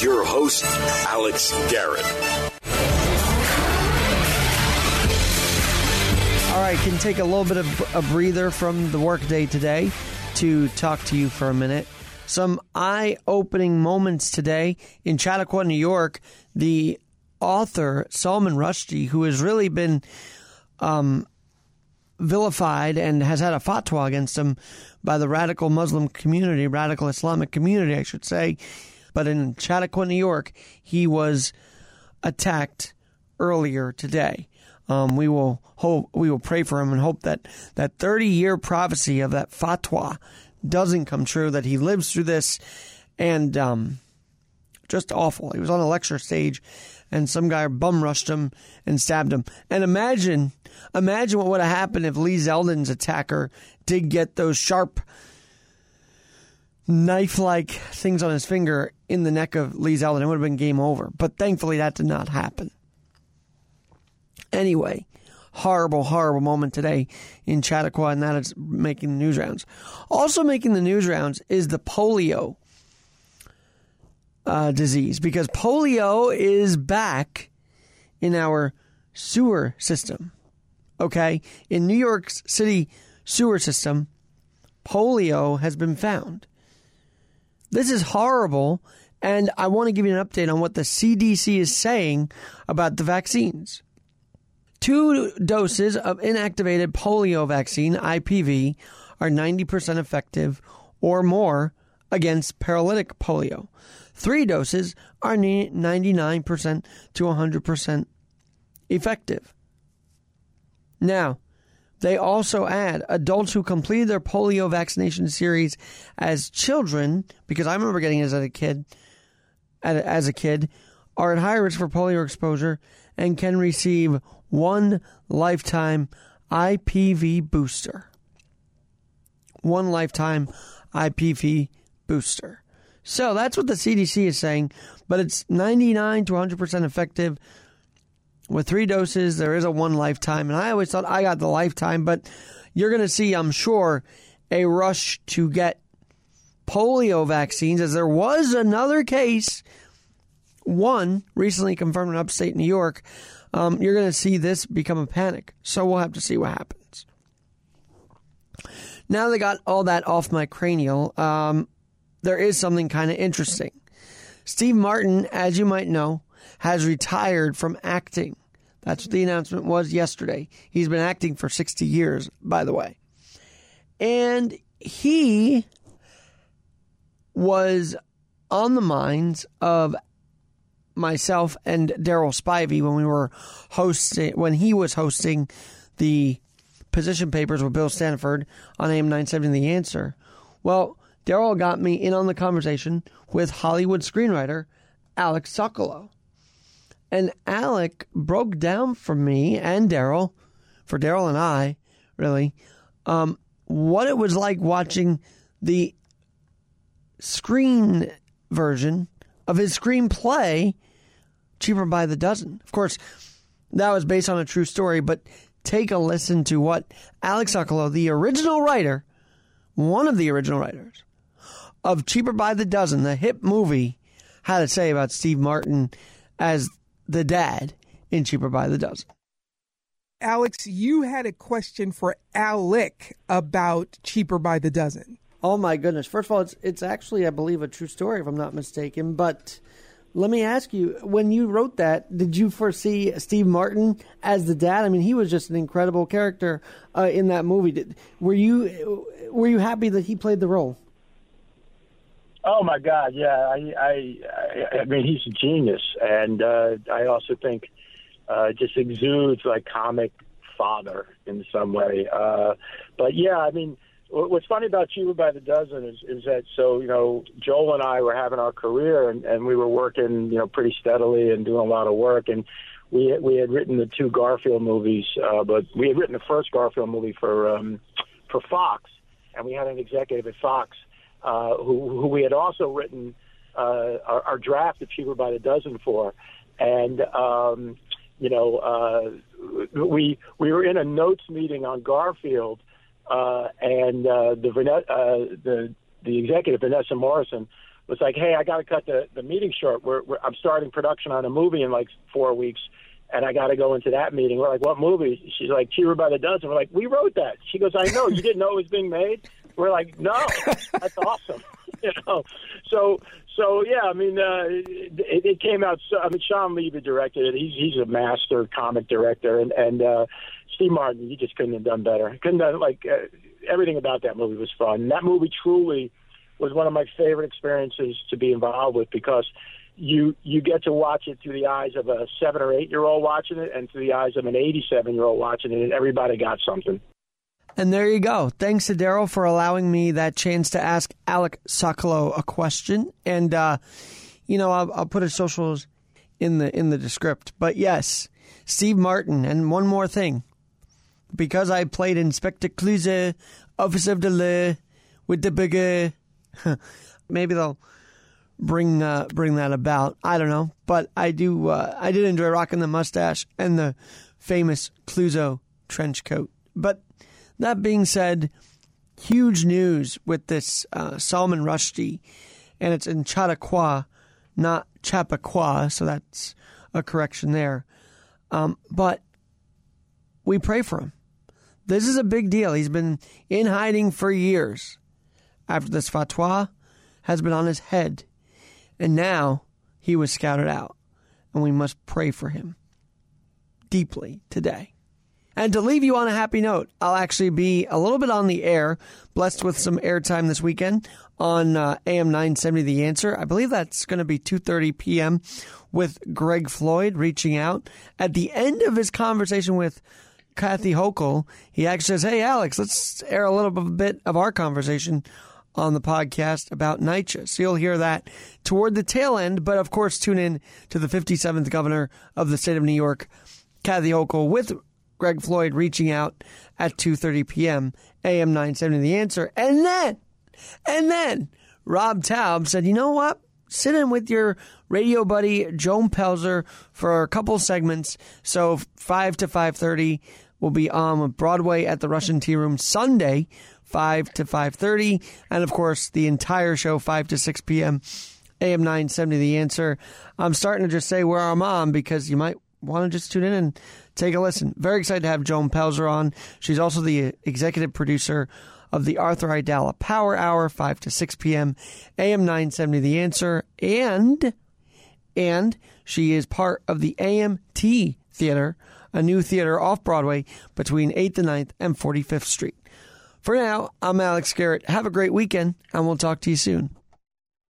Your host, Alex Garrett. All right, can take a little bit of a breather from the workday today to talk to you for a minute. Some eye opening moments today in Chautauqua, New York. The author, Salman Rushdie, who has really been um, vilified and has had a fatwa against him by the radical Muslim community, radical Islamic community, I should say. But in Chautauqua, New York, he was attacked earlier today. Um, we will hope we will pray for him and hope that that 30 year prophecy of that fatwa doesn't come true. That he lives through this, and um, just awful. He was on a lecture stage, and some guy bum rushed him and stabbed him. And imagine, imagine what would have happened if Lee Zeldin's attacker did get those sharp knife like things on his finger in the neck of Lee Zeldin. It would have been game over. But thankfully, that did not happen. Anyway, horrible, horrible moment today in Chautauqua, and that is making the news rounds. Also making the news rounds is the polio uh, disease because polio is back in our sewer system. Okay, in New York City sewer system, polio has been found. This is horrible, and I want to give you an update on what the CDC is saying about the vaccines. Two doses of inactivated polio vaccine, IPV, are 90% effective or more against paralytic polio. Three doses are 99% to 100% effective. Now, they also add adults who completed their polio vaccination series as children, because I remember getting it as a kid, as a kid, are at high risk for polio exposure and can receive one lifetime IPV booster. One lifetime IPV booster. So that's what the CDC is saying, but it's 99 to 100% effective. With three doses, there is a one lifetime. And I always thought I got the lifetime, but you're going to see, I'm sure, a rush to get polio vaccines, as there was another case, one recently confirmed in upstate New York, um, you're going to see this become a panic. So we'll have to see what happens. Now they got all that off my cranial, um, there is something kind of interesting. Steve Martin, as you might know, has retired from acting. That's what the announcement was yesterday. He's been acting for 60 years, by the way. And he was on the minds of myself and Daryl Spivey when we were hosting when he was hosting the position papers with Bill Staniford on AM 970 The Answer. Well, Daryl got me in on the conversation with Hollywood screenwriter Alec Sokolow. And Alec broke down for me and Daryl, for Daryl and I, really, um, what it was like watching the screen version of his screenplay cheaper by the dozen. Of course, that was based on a true story, but take a listen to what Alec Sokolow, the original writer, one of the original writers of Cheaper by the Dozen, the hip movie, had to say about Steve Martin as the dad in Cheaper by the Dozen. Alex, you had a question for Alec about Cheaper by the Dozen. Oh my goodness! First of all, it's it's actually, I believe, a true story, if I'm not mistaken. But let me ask you, when you wrote that, did you foresee Steve Martin as the dad? I mean, he was just an incredible character uh, in that movie. Did, were you were you happy that he played the role? Oh my God, yeah. I I I mean, he's a genius, and uh, I also think uh, just exudes like comic father in some way. Uh, but yeah, I mean what's funny about Cheaper by the Dozen is, is that so you know Joel and I were having our career and, and we were working you know pretty steadily and doing a lot of work and we we had written the two Garfield movies uh, but we had written the first Garfield movie for um, for Fox and we had an executive at Fox uh, who who we had also written uh, our, our draft of Cheaper by the Dozen for and um, you know uh, we we were in a notes meeting on Garfield uh, and uh, the uh, the the executive Vanessa Morrison was like, "Hey, I got to cut the the meeting short. We're, we're I'm starting production on a movie in like four weeks." And I got to go into that meeting. We're like, what movie? She's like, Cheaper by the Dozen. We're like, we wrote that. She goes, I know. You didn't know it was being made. We're like, no, that's awesome. you know, so so yeah, I mean, uh, it, it came out. So, I mean, Shawn Levy directed it. He's he's a master comic director, and and uh, Steve Martin, he just couldn't have done better. Couldn't have like uh, everything about that movie was fun. That movie truly was one of my favorite experiences to be involved with because you you get to watch it through the eyes of a seven or eight year old watching it, and through the eyes of an eighty seven year old watching it, and everybody got something. And there you go. Thanks to Daryl for allowing me that chance to ask Alec Sokolow a question. And uh, you know, I'll, I'll put his socials in the in the descript. But yes, Steve Martin. And one more thing, because I played Inspector Clouseau, Officer of the Law with the bigger, maybe they'll bring uh, bring that about. I don't know, but I do. Uh, I did enjoy rocking the mustache and the famous Clouseau trench coat. But that being said, huge news with this uh, Salman Rushdie, and it's in Chautauqua, not Chappaqua, so that's a correction there. Um, but we pray for him. This is a big deal. He's been in hiding for years after this fatwa has been on his head. And now he was scouted out. And we must pray for him deeply today. And to leave you on a happy note, I'll actually be a little bit on the air, blessed with some airtime this weekend on uh, AM 970 The Answer. I believe that's going to be 2:30 p.m. with Greg Floyd reaching out at the end of his conversation with Kathy Hochul. He actually says, "Hey Alex, let's air a little bit of our conversation on the podcast about NYCHA. So you'll hear that toward the tail end, but of course tune in to the 57th governor of the state of New York, Kathy Hochul with Greg Floyd reaching out at 2:30 p.m. AM 970 The Answer. And then and then Rob Taub said, "You know what? Sit in with your radio buddy Joan Pelzer for a couple segments. So 5 to 5:30 will be on Broadway at the Russian Tea Room Sunday, 5 to 5:30, and of course the entire show 5 to 6 p.m. AM 970 The Answer. I'm starting to just say where I'm on because you might want to just tune in and take a listen. Very excited to have Joan Pelzer on. She's also the executive producer of the Arthur Aidala Power Hour, 5 to 6 p.m., AM 970 The Answer, and, and she is part of the AMT Theater, a new theater off Broadway between 8th and 9th and 45th Street. For now, I'm Alex Garrett. Have a great weekend, and we'll talk to you soon.